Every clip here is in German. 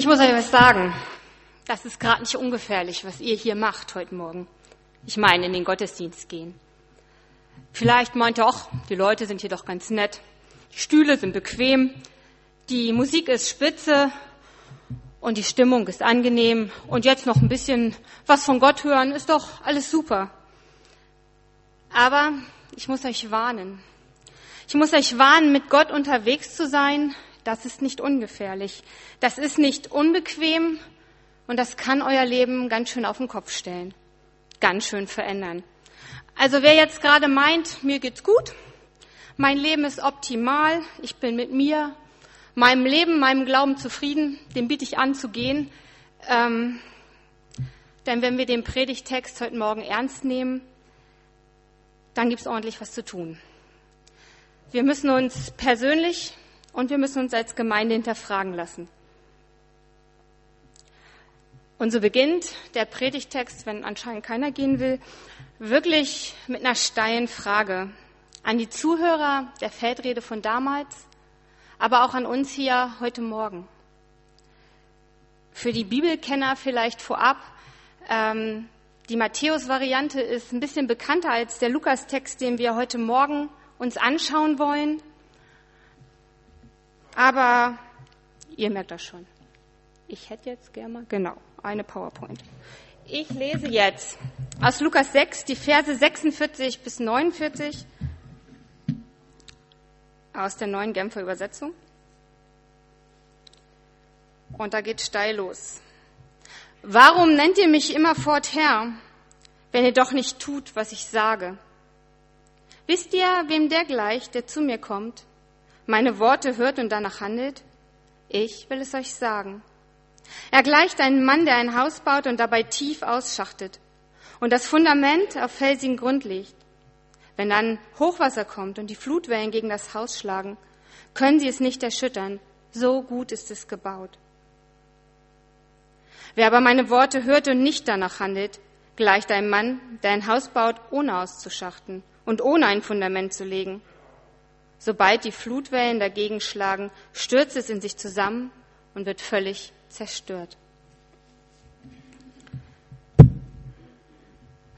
Ich muss euch was sagen. Das ist gerade nicht ungefährlich, was ihr hier macht heute Morgen. Ich meine, in den Gottesdienst gehen. Vielleicht meint ihr auch, die Leute sind hier doch ganz nett. Die Stühle sind bequem. Die Musik ist spitze. Und die Stimmung ist angenehm. Und jetzt noch ein bisschen was von Gott hören, ist doch alles super. Aber ich muss euch warnen. Ich muss euch warnen, mit Gott unterwegs zu sein, das ist nicht ungefährlich. Das ist nicht unbequem und das kann euer Leben ganz schön auf den Kopf stellen, ganz schön verändern. Also wer jetzt gerade meint, mir geht's gut, mein Leben ist optimal, ich bin mit mir, meinem Leben, meinem Glauben zufrieden, dem biete ich an zu gehen. Ähm, denn wenn wir den Predigtext heute Morgen ernst nehmen, dann gibt's ordentlich was zu tun. Wir müssen uns persönlich und wir müssen uns als Gemeinde hinterfragen lassen. Und so beginnt der Predigtext, wenn anscheinend keiner gehen will, wirklich mit einer steilen Frage an die Zuhörer der Feldrede von damals, aber auch an uns hier heute Morgen. Für die Bibelkenner vielleicht vorab, ähm, die Matthäus-Variante ist ein bisschen bekannter als der Lukas-Text, den wir heute Morgen uns anschauen wollen. Aber ihr merkt das schon. Ich hätte jetzt gerne mal, genau, eine PowerPoint. Ich lese jetzt aus Lukas 6 die Verse 46 bis 49 aus der neuen Genfer Übersetzung. Und da geht steil los. Warum nennt ihr mich immerfort Herr, wenn ihr doch nicht tut, was ich sage? Wisst ihr, wem der gleicht, der zu mir kommt? Meine Worte hört und danach handelt? Ich will es euch sagen. Er gleicht einem Mann, der ein Haus baut und dabei tief ausschachtet und das Fundament auf felsigen Grund legt. Wenn dann Hochwasser kommt und die Flutwellen gegen das Haus schlagen, können sie es nicht erschüttern. So gut ist es gebaut. Wer aber meine Worte hört und nicht danach handelt, gleicht einem Mann, der ein Haus baut, ohne auszuschachten und ohne ein Fundament zu legen. Sobald die Flutwellen dagegen schlagen, stürzt es in sich zusammen und wird völlig zerstört.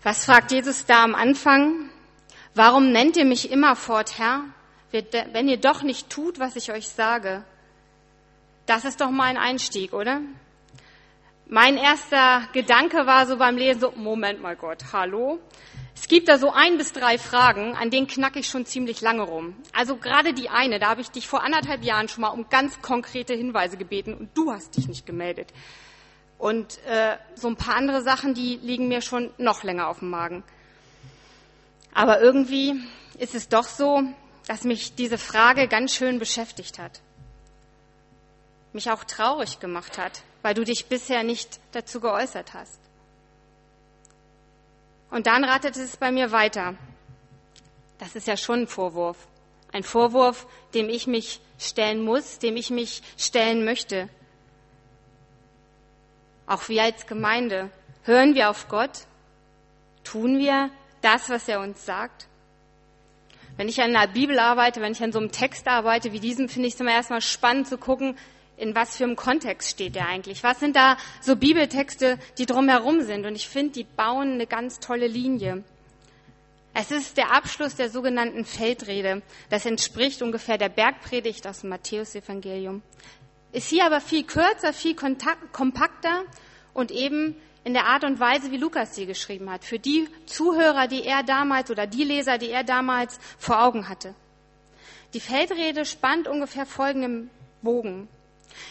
Was fragt Jesus da am Anfang? Warum nennt ihr mich immerfort Herr, wenn ihr doch nicht tut, was ich euch sage? Das ist doch mal ein Einstieg, oder? Mein erster Gedanke war so beim Lesen, so, Moment mal Gott, hallo? Es gibt da so ein bis drei Fragen, an denen knacke ich schon ziemlich lange rum. Also gerade die eine, da habe ich dich vor anderthalb Jahren schon mal um ganz konkrete Hinweise gebeten und du hast dich nicht gemeldet. Und äh, so ein paar andere Sachen, die liegen mir schon noch länger auf dem Magen. Aber irgendwie ist es doch so, dass mich diese Frage ganz schön beschäftigt hat. Mich auch traurig gemacht hat, weil du dich bisher nicht dazu geäußert hast. Und dann rattete es bei mir weiter. Das ist ja schon ein Vorwurf. Ein Vorwurf, dem ich mich stellen muss, dem ich mich stellen möchte. Auch wir als Gemeinde. Hören wir auf Gott? Tun wir das, was er uns sagt? Wenn ich an der Bibel arbeite, wenn ich an so einem Text arbeite wie diesem, finde ich es immer erstmal spannend zu gucken, in was für einem Kontext steht der eigentlich? Was sind da so Bibeltexte, die drumherum sind? Und ich finde, die bauen eine ganz tolle Linie. Es ist der Abschluss der sogenannten Feldrede. Das entspricht ungefähr der Bergpredigt aus dem Matthäusevangelium. Ist hier aber viel kürzer, viel kompakter und eben in der Art und Weise, wie Lukas sie geschrieben hat. Für die Zuhörer, die er damals oder die Leser, die er damals vor Augen hatte. Die Feldrede spannt ungefähr folgendem Bogen.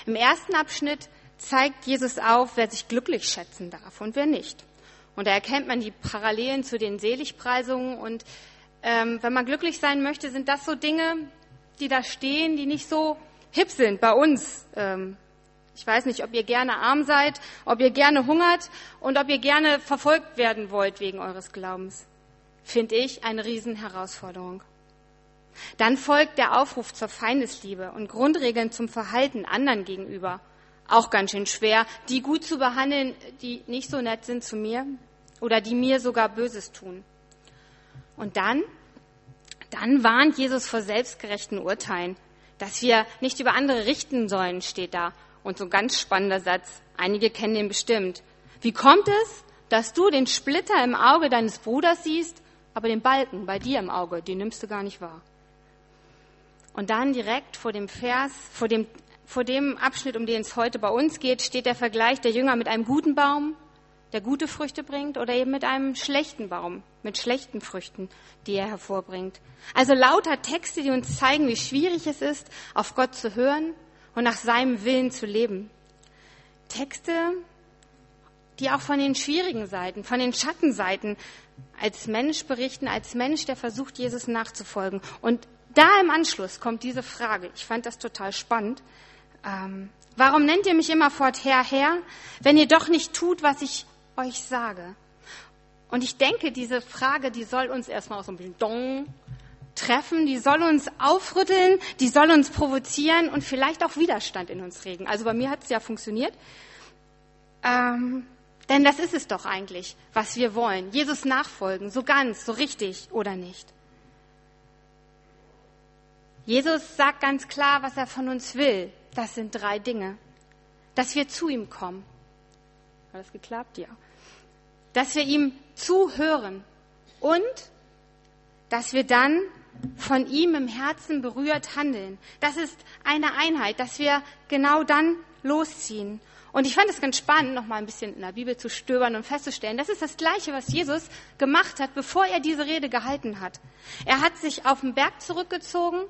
Im ersten Abschnitt zeigt Jesus auf, wer sich glücklich schätzen darf und wer nicht. Und da erkennt man die Parallelen zu den Seligpreisungen. Und ähm, wenn man glücklich sein möchte, sind das so Dinge, die da stehen, die nicht so hip sind bei uns. Ähm, ich weiß nicht, ob ihr gerne arm seid, ob ihr gerne hungert und ob ihr gerne verfolgt werden wollt wegen eures Glaubens. Finde ich eine Riesenherausforderung. Dann folgt der Aufruf zur Feindesliebe und Grundregeln zum Verhalten anderen gegenüber. Auch ganz schön schwer, die gut zu behandeln, die nicht so nett sind zu mir oder die mir sogar Böses tun. Und dann, dann warnt Jesus vor selbstgerechten Urteilen, dass wir nicht über andere richten sollen, steht da, Und so ein ganz spannender Satz, einige kennen den bestimmt. Wie kommt es, dass du den Splitter im Auge deines Bruders siehst, aber den Balken bei dir im Auge, den nimmst du gar nicht wahr? Und dann direkt vor dem Vers, vor dem, vor dem Abschnitt, um den es heute bei uns geht, steht der Vergleich der Jünger mit einem guten Baum, der gute Früchte bringt, oder eben mit einem schlechten Baum, mit schlechten Früchten, die er hervorbringt. Also lauter Texte, die uns zeigen, wie schwierig es ist, auf Gott zu hören und nach seinem Willen zu leben. Texte, die auch von den schwierigen Seiten, von den Schattenseiten als Mensch berichten, als Mensch, der versucht, Jesus nachzufolgen. Und da im Anschluss kommt diese Frage. Ich fand das total spannend. Ähm, warum nennt ihr mich immerfort Herr, Herr, wenn ihr doch nicht tut, was ich euch sage? Und ich denke, diese Frage, die soll uns erstmal so ein bisschen dong treffen, die soll uns aufrütteln, die soll uns provozieren und vielleicht auch Widerstand in uns regen. Also bei mir hat es ja funktioniert. Ähm, denn das ist es doch eigentlich, was wir wollen. Jesus nachfolgen, so ganz, so richtig oder nicht. Jesus sagt ganz klar, was er von uns will. Das sind drei Dinge. Dass wir zu ihm kommen. Hat das geklappt? Ja. Dass wir ihm zuhören und dass wir dann von ihm im Herzen berührt handeln. Das ist eine Einheit, dass wir genau dann losziehen. Und ich fand es ganz spannend, noch mal ein bisschen in der Bibel zu stöbern und festzustellen, das ist das Gleiche, was Jesus gemacht hat, bevor er diese Rede gehalten hat. Er hat sich auf den Berg zurückgezogen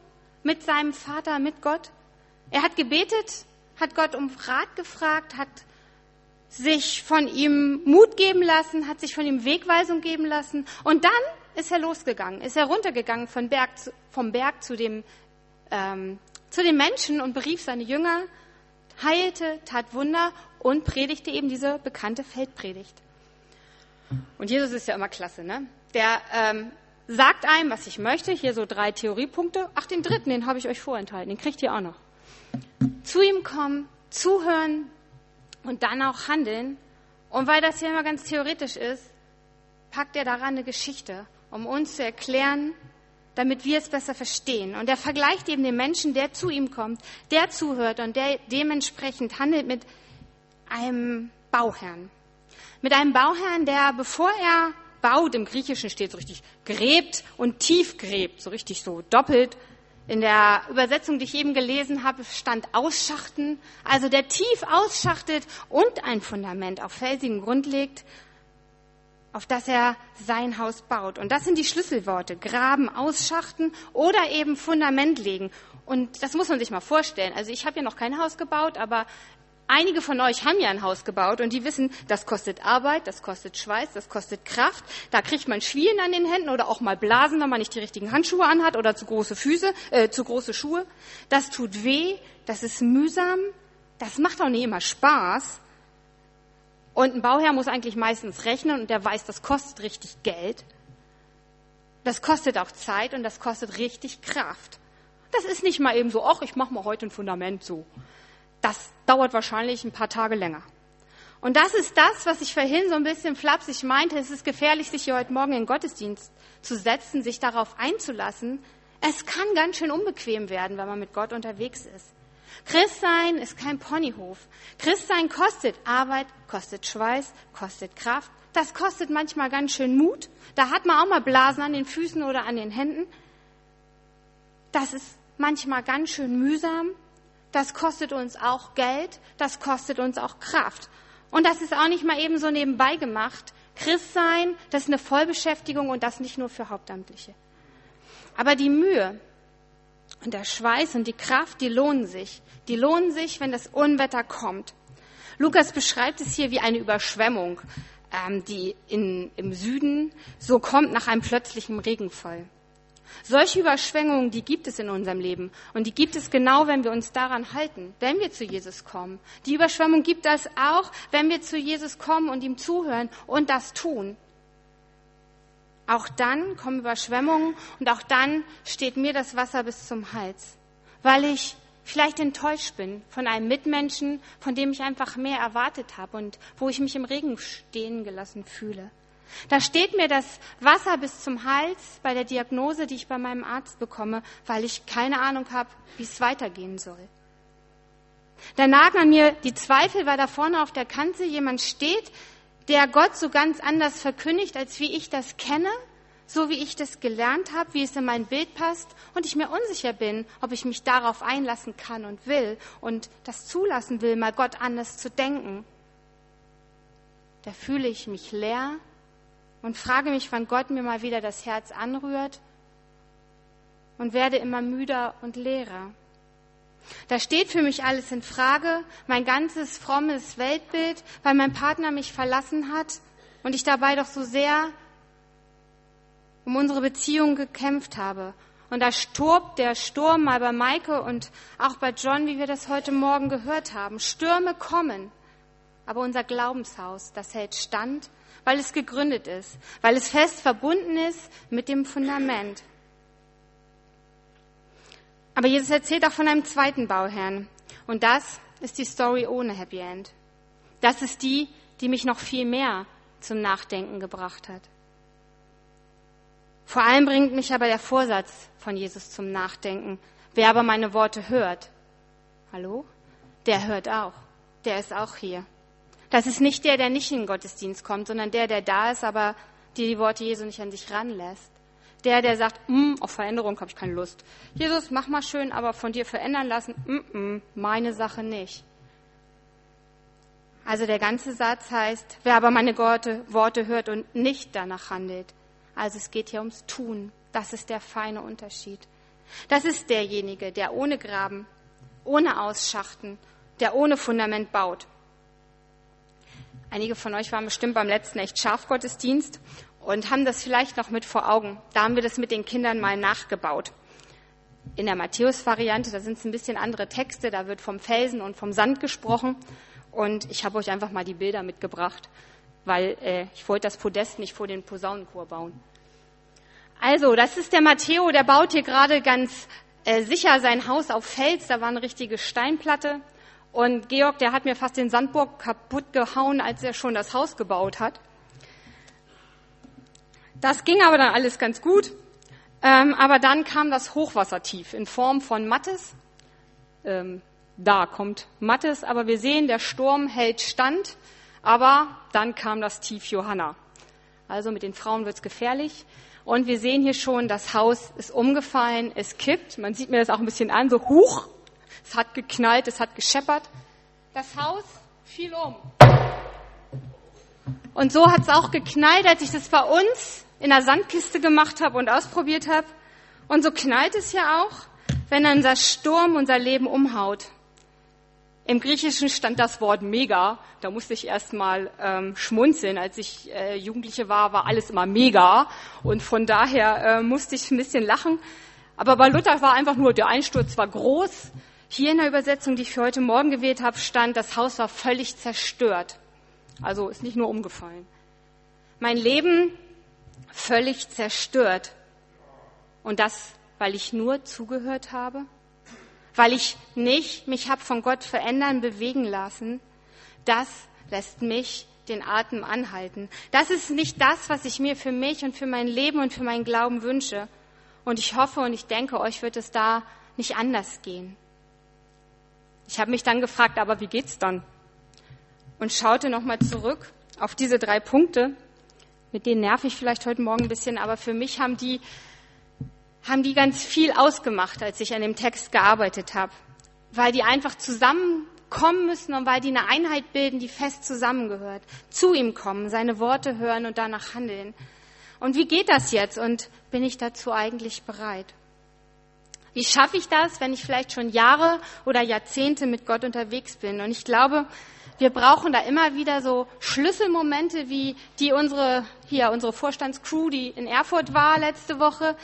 mit seinem Vater, mit Gott. Er hat gebetet, hat Gott um Rat gefragt, hat sich von ihm Mut geben lassen, hat sich von ihm Wegweisung geben lassen. Und dann ist er losgegangen, ist er runtergegangen vom Berg, vom Berg zu dem, ähm, zu den Menschen und berief seine Jünger, heilte, tat Wunder und predigte eben diese bekannte Feldpredigt. Und Jesus ist ja immer klasse, ne? Der ähm, sagt einem, was ich möchte. Hier so drei Theoriepunkte. Ach, den dritten, den habe ich euch vorenthalten. Den kriegt ihr auch noch. Zu ihm kommen, zuhören und dann auch handeln. Und weil das hier immer ganz theoretisch ist, packt er daran eine Geschichte, um uns zu erklären, damit wir es besser verstehen. Und er vergleicht eben den Menschen, der zu ihm kommt, der zuhört und der dementsprechend handelt mit einem Bauherrn. Mit einem Bauherrn, der, bevor er baut, im Griechischen steht so richtig gräbt und tief gräbt, so richtig so doppelt. In der Übersetzung, die ich eben gelesen habe, stand ausschachten, also der tief ausschachtet und ein Fundament auf felsigen Grund legt, auf das er sein Haus baut. Und das sind die Schlüsselworte, graben, ausschachten oder eben Fundament legen. Und das muss man sich mal vorstellen. Also ich habe ja noch kein Haus gebaut, aber Einige von euch haben ja ein Haus gebaut und die wissen, das kostet Arbeit, das kostet Schweiß, das kostet Kraft. Da kriegt man Schwielen an den Händen oder auch mal Blasen, wenn man nicht die richtigen Handschuhe anhat oder zu große Füße, äh, zu große Schuhe. Das tut weh, das ist mühsam, das macht auch nicht immer Spaß. Und ein Bauherr muss eigentlich meistens rechnen und der weiß, das kostet richtig Geld. Das kostet auch Zeit und das kostet richtig Kraft. Das ist nicht mal eben so, ach, ich mache mal heute ein Fundament so. Das dauert wahrscheinlich ein paar Tage länger. Und das ist das, was ich vorhin so ein bisschen flapsig meinte. Es ist gefährlich, sich hier heute Morgen in den Gottesdienst zu setzen, sich darauf einzulassen. Es kann ganz schön unbequem werden, wenn man mit Gott unterwegs ist. Christsein ist kein Ponyhof. Christsein kostet Arbeit, kostet Schweiß, kostet Kraft. Das kostet manchmal ganz schön Mut. Da hat man auch mal Blasen an den Füßen oder an den Händen. Das ist manchmal ganz schön mühsam. Das kostet uns auch Geld, das kostet uns auch Kraft. Und das ist auch nicht mal eben so nebenbei gemacht. Christ sein, das ist eine Vollbeschäftigung und das nicht nur für Hauptamtliche. Aber die Mühe und der Schweiß und die Kraft, die lohnen sich. Die lohnen sich, wenn das Unwetter kommt. Lukas beschreibt es hier wie eine Überschwemmung, ähm, die in, im Süden so kommt nach einem plötzlichen Regenfall. Solche Überschwemmungen, die gibt es in unserem Leben. Und die gibt es genau, wenn wir uns daran halten, wenn wir zu Jesus kommen. Die Überschwemmung gibt es auch, wenn wir zu Jesus kommen und ihm zuhören und das tun. Auch dann kommen Überschwemmungen und auch dann steht mir das Wasser bis zum Hals, weil ich vielleicht enttäuscht bin von einem Mitmenschen, von dem ich einfach mehr erwartet habe und wo ich mich im Regen stehen gelassen fühle. Da steht mir das Wasser bis zum Hals bei der Diagnose, die ich bei meinem Arzt bekomme, weil ich keine Ahnung habe, wie es weitergehen soll. Da nagen an mir die Zweifel, weil da vorne auf der Kante jemand steht, der Gott so ganz anders verkündigt, als wie ich das kenne, so wie ich das gelernt habe, wie es in mein Bild passt und ich mir unsicher bin, ob ich mich darauf einlassen kann und will und das zulassen will, mal Gott anders zu denken. Da fühle ich mich leer und frage mich, wann Gott mir mal wieder das Herz anrührt und werde immer müder und leerer. Da steht für mich alles in Frage, mein ganzes frommes Weltbild, weil mein Partner mich verlassen hat und ich dabei doch so sehr um unsere Beziehung gekämpft habe. Und da stob der Sturm mal bei Maike und auch bei John, wie wir das heute Morgen gehört haben. Stürme kommen, aber unser Glaubenshaus, das hält stand, weil es gegründet ist, weil es fest verbunden ist mit dem Fundament. Aber Jesus erzählt auch von einem zweiten Bauherrn. Und das ist die Story ohne Happy End. Das ist die, die mich noch viel mehr zum Nachdenken gebracht hat. Vor allem bringt mich aber der Vorsatz von Jesus zum Nachdenken. Wer aber meine Worte hört, hallo, der hört auch. Der ist auch hier. Das ist nicht der, der nicht in den Gottesdienst kommt, sondern der, der da ist, aber die die Worte Jesu nicht an sich ranlässt. Der, der sagt, mm, auf Veränderung habe ich keine Lust. Jesus, mach mal schön, aber von dir verändern lassen, mm, mm, meine Sache nicht. Also der ganze Satz heißt, wer aber meine Worte, Worte hört und nicht danach handelt. Also es geht hier ums Tun. Das ist der feine Unterschied. Das ist derjenige, der ohne Graben, ohne Ausschachten, der ohne Fundament baut. Einige von euch waren bestimmt beim letzten echt Schafgottesdienst und haben das vielleicht noch mit vor Augen. Da haben wir das mit den Kindern mal nachgebaut. In der Matthäus-Variante, da sind es ein bisschen andere Texte, da wird vom Felsen und vom Sand gesprochen. Und ich habe euch einfach mal die Bilder mitgebracht, weil äh, ich wollte das Podest nicht vor den Posaunenchor bauen. Also, das ist der Matteo, der baut hier gerade ganz äh, sicher sein Haus auf Fels, da war eine richtige Steinplatte. Und Georg, der hat mir fast den Sandburg kaputt gehauen, als er schon das Haus gebaut hat. Das ging aber dann alles ganz gut. Ähm, aber dann kam das Hochwassertief in Form von Mattes. Ähm, da kommt Mattes, aber wir sehen, der Sturm hält stand. Aber dann kam das Tief Johanna. Also mit den Frauen wird's gefährlich. Und wir sehen hier schon, das Haus ist umgefallen, es kippt. Man sieht mir das auch ein bisschen an, so huch. Es hat geknallt, es hat gescheppert. Das Haus fiel um. Und so hat es auch geknallt, als ich das bei uns in der Sandkiste gemacht habe und ausprobiert habe. Und so knallt es ja auch, wenn unser Sturm unser Leben umhaut. Im Griechischen stand das Wort mega. Da musste ich erst mal ähm, schmunzeln. Als ich äh, Jugendliche war, war alles immer mega. Und von daher äh, musste ich ein bisschen lachen. Aber bei Luther war einfach nur, der Einsturz war groß. Hier in der Übersetzung, die ich für heute Morgen gewählt habe, stand, das Haus war völlig zerstört. Also ist nicht nur umgefallen. Mein Leben völlig zerstört. Und das, weil ich nur zugehört habe, weil ich nicht mich habe von Gott verändern, bewegen lassen. Das lässt mich den Atem anhalten. Das ist nicht das, was ich mir für mich und für mein Leben und für meinen Glauben wünsche. Und ich hoffe und ich denke, euch wird es da nicht anders gehen. Ich habe mich dann gefragt, aber wie geht's dann? Und schaute nochmal zurück auf diese drei Punkte mit denen nerv ich vielleicht heute Morgen ein bisschen, aber für mich haben die, haben die ganz viel ausgemacht, als ich an dem Text gearbeitet habe. Weil die einfach zusammenkommen müssen und weil die eine Einheit bilden, die fest zusammengehört. Zu ihm kommen, seine Worte hören und danach handeln. Und wie geht das jetzt? Und bin ich dazu eigentlich bereit? Wie schaffe ich das, wenn ich vielleicht schon Jahre oder Jahrzehnte mit Gott unterwegs bin? Und ich glaube, wir brauchen da immer wieder so Schlüsselmomente, wie die unsere, hier unsere Vorstandscrew, die in Erfurt war letzte Woche,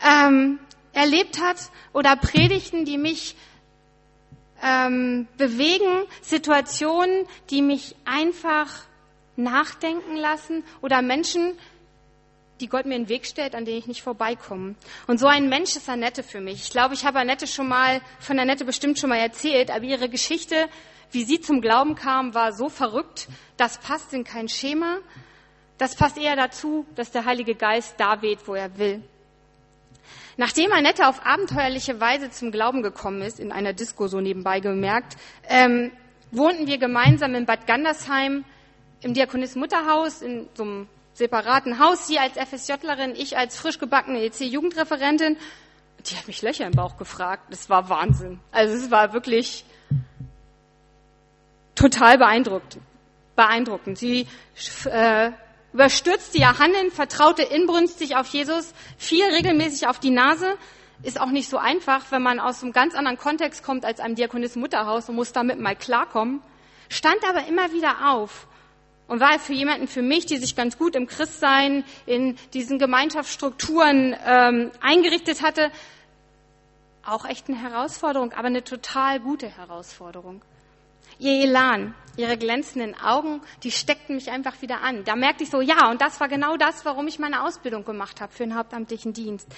ähm, erlebt hat oder Predigten, die mich ähm, bewegen, Situationen, die mich einfach nachdenken lassen oder Menschen, die Gott mir in den Weg stellt, an denen ich nicht vorbeikomme. Und so ein Mensch ist Annette für mich. Ich glaube, ich habe Annette schon mal, von Annette bestimmt schon mal erzählt, aber ihre Geschichte wie sie zum Glauben kam, war so verrückt, das passt in kein Schema. Das passt eher dazu, dass der Heilige Geist da weht, wo er will. Nachdem Annette auf abenteuerliche Weise zum Glauben gekommen ist, in einer Disco so nebenbei gemerkt, ähm, wohnten wir gemeinsam in Bad Gandersheim im Diakonis Mutterhaus in so einem separaten Haus. Sie als FSJlerin, ich als frisch gebackene EC-Jugendreferentin. Die hat mich Löcher im Bauch gefragt. Das war Wahnsinn. Also es war wirklich total beeindruckend. beeindruckend. Sie äh, überstürzte ihr Handeln, vertraute inbrünstig auf Jesus, fiel regelmäßig auf die Nase. Ist auch nicht so einfach, wenn man aus einem ganz anderen Kontext kommt als einem Diakonis Mutterhaus und muss damit mal klarkommen. Stand aber immer wieder auf und war für jemanden, für mich, die sich ganz gut im Christsein, in diesen Gemeinschaftsstrukturen ähm, eingerichtet hatte, auch echt eine Herausforderung, aber eine total gute Herausforderung. Ihr Elan, ihre glänzenden Augen, die steckten mich einfach wieder an. Da merkte ich so, ja, und das war genau das, warum ich meine Ausbildung gemacht habe für den hauptamtlichen Dienst.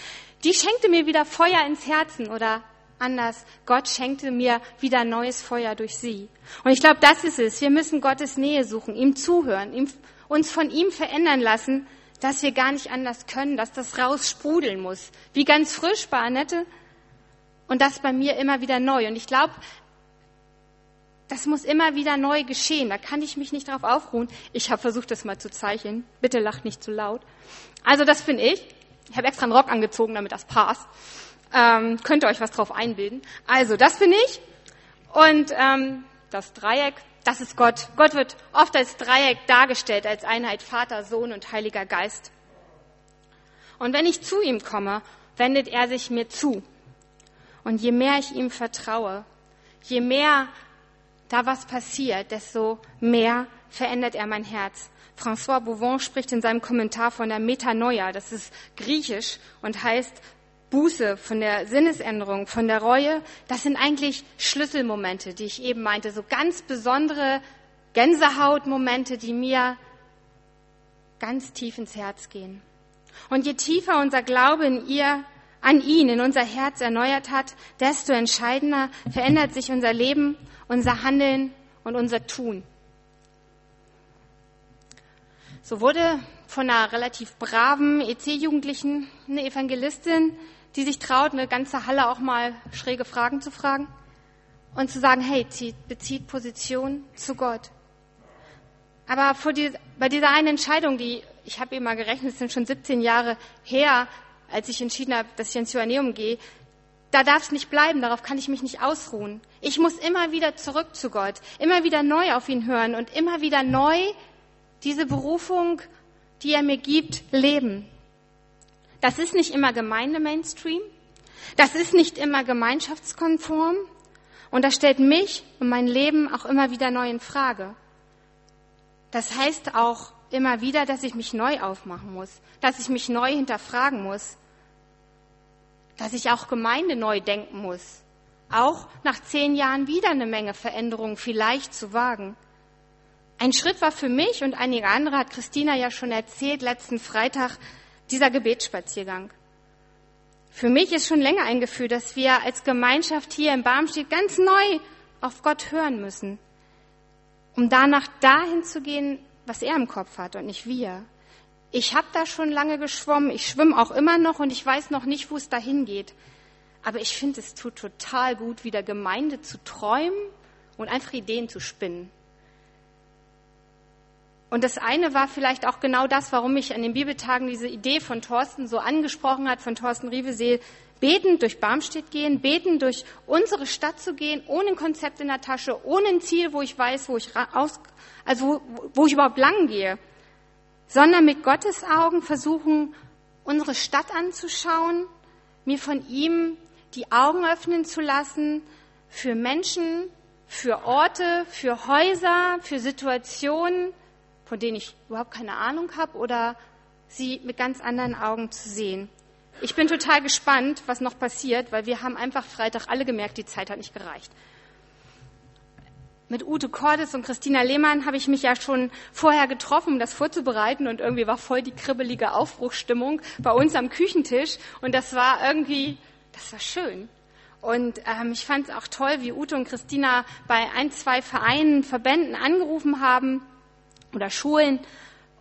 Die schenkte mir wieder Feuer ins Herzen oder anders, Gott schenkte mir wieder neues Feuer durch sie. Und ich glaube, das ist es. Wir müssen Gottes Nähe suchen, ihm zuhören, ihm, uns von ihm verändern lassen, dass wir gar nicht anders können, dass das raussprudeln muss. Wie ganz frisch bei Annette und das bei mir immer wieder neu. Und ich glaube, das muss immer wieder neu geschehen. Da kann ich mich nicht darauf aufruhen. Ich habe versucht, das mal zu zeichnen. Bitte lacht nicht zu laut. Also das bin ich. Ich habe extra einen Rock angezogen, damit das passt. Ähm, könnt ihr euch was drauf einbilden. Also das bin ich. Und ähm, das Dreieck, das ist Gott. Gott wird oft als Dreieck dargestellt, als Einheit Vater, Sohn und Heiliger Geist. Und wenn ich zu ihm komme, wendet er sich mir zu. Und je mehr ich ihm vertraue, je mehr da was passiert, desto mehr verändert er mein Herz. François Bouvon spricht in seinem Kommentar von der Metanoia, das ist griechisch und heißt Buße, von der Sinnesänderung, von der Reue. Das sind eigentlich Schlüsselmomente, die ich eben meinte, so ganz besondere Gänsehautmomente, die mir ganz tief ins Herz gehen. Und je tiefer unser Glaube in ihr, an ihn, in unser Herz erneuert hat, desto entscheidender verändert sich unser Leben unser Handeln und unser Tun. So wurde von einer relativ braven EC-Jugendlichen eine Evangelistin, die sich traut, eine ganze Halle auch mal schräge Fragen zu fragen und zu sagen, hey, bezieht Position zu Gott. Aber die, bei dieser einen Entscheidung, die, ich habe eben mal gerechnet, es sind schon 17 Jahre her, als ich entschieden habe, dass ich ins Joanneum gehe, da darf es nicht bleiben, darauf kann ich mich nicht ausruhen. Ich muss immer wieder zurück zu Gott, immer wieder neu auf ihn hören und immer wieder neu diese Berufung, die er mir gibt, leben. Das ist nicht immer Gemeinde-Mainstream, das ist nicht immer gemeinschaftskonform und das stellt mich und mein Leben auch immer wieder neu in Frage. Das heißt auch immer wieder, dass ich mich neu aufmachen muss, dass ich mich neu hinterfragen muss, dass ich auch Gemeinde neu denken muss. Auch nach zehn Jahren wieder eine Menge Veränderungen vielleicht zu wagen. Ein Schritt war für mich und einige andere hat Christina ja schon erzählt, letzten Freitag, dieser Gebetsspaziergang. Für mich ist schon länger ein Gefühl, dass wir als Gemeinschaft hier in Barmstedt ganz neu auf Gott hören müssen, um danach dahin zu gehen, was er im Kopf hat und nicht wir. Ich habe da schon lange geschwommen, ich schwimme auch immer noch und ich weiß noch nicht, wo es dahin geht. Aber ich finde, es tut total gut, wieder Gemeinde zu träumen und einfach Ideen zu spinnen. Und das eine war vielleicht auch genau das, warum mich an den Bibeltagen diese Idee von Thorsten so angesprochen hat, von Thorsten Rieveseel, beten durch Barmstedt gehen, beten durch unsere Stadt zu gehen, ohne ein Konzept in der Tasche, ohne ein Ziel, wo ich weiß, wo ich raus, also wo, wo ich überhaupt lang gehe, sondern mit Gottes Augen versuchen, unsere Stadt anzuschauen, mir von ihm die Augen öffnen zu lassen für Menschen, für Orte, für Häuser, für Situationen, von denen ich überhaupt keine Ahnung habe oder sie mit ganz anderen Augen zu sehen. Ich bin total gespannt, was noch passiert, weil wir haben einfach Freitag alle gemerkt, die Zeit hat nicht gereicht mit Ute Cordes und Christina Lehmann habe ich mich ja schon vorher getroffen, um das vorzubereiten und irgendwie war voll die kribbelige Aufbruchsstimmung bei uns am Küchentisch und das war irgendwie, das war schön. Und ähm, ich fand es auch toll, wie Ute und Christina bei ein, zwei Vereinen, Verbänden angerufen haben oder Schulen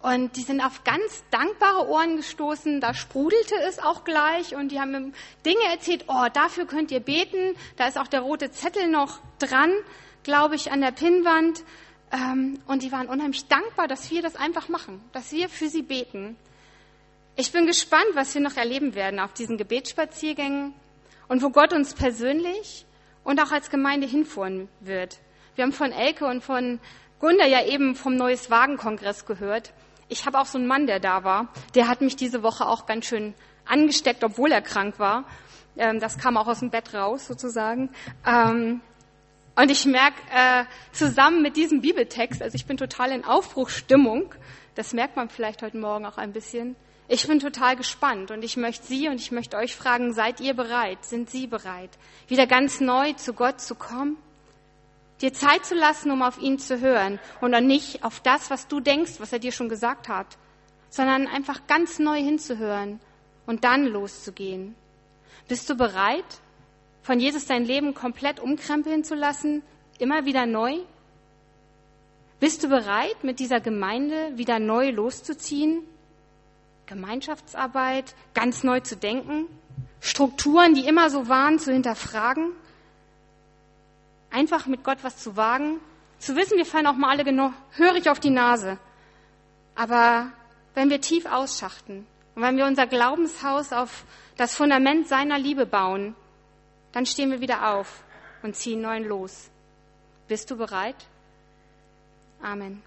Und die sind auf ganz dankbare Ohren gestoßen. Da sprudelte es auch gleich. Und die haben Dinge erzählt. Oh, dafür könnt ihr beten. Da ist auch der rote Zettel noch dran, glaube ich, an der Pinnwand. Ähm, und die waren unheimlich dankbar, dass wir das einfach machen, dass wir für sie beten. Ich bin gespannt, was wir noch erleben werden auf diesen Gebetsspaziergängen und wo Gott uns persönlich und auch als Gemeinde hinführen wird. Wir haben von Elke und von Gunda ja eben vom Neues Wagenkongress gehört. Ich habe auch so einen Mann, der da war. Der hat mich diese Woche auch ganz schön angesteckt, obwohl er krank war. Ähm, das kam auch aus dem Bett raus sozusagen. Ähm, und ich merke äh, zusammen mit diesem Bibeltext, also ich bin total in Aufbruchsstimmung, das merkt man vielleicht heute Morgen auch ein bisschen. Ich bin total gespannt und ich möchte Sie und ich möchte euch fragen, seid ihr bereit? Sind Sie bereit, wieder ganz neu zu Gott zu kommen? Dir Zeit zu lassen, um auf ihn zu hören und dann nicht auf das, was du denkst, was er dir schon gesagt hat, sondern einfach ganz neu hinzuhören und dann loszugehen. Bist du bereit, von Jesus dein Leben komplett umkrempeln zu lassen, immer wieder neu? Bist du bereit, mit dieser Gemeinde wieder neu loszuziehen? Gemeinschaftsarbeit ganz neu zu denken? Strukturen, die immer so waren, zu hinterfragen? Einfach mit Gott was zu wagen? Zu wissen, wir fallen auch mal alle genau hörig auf die Nase. Aber wenn wir tief ausschachten und wenn wir unser Glaubenshaus auf das Fundament seiner Liebe bauen, dann stehen wir wieder auf und ziehen neuen los. Bist du bereit? Amen.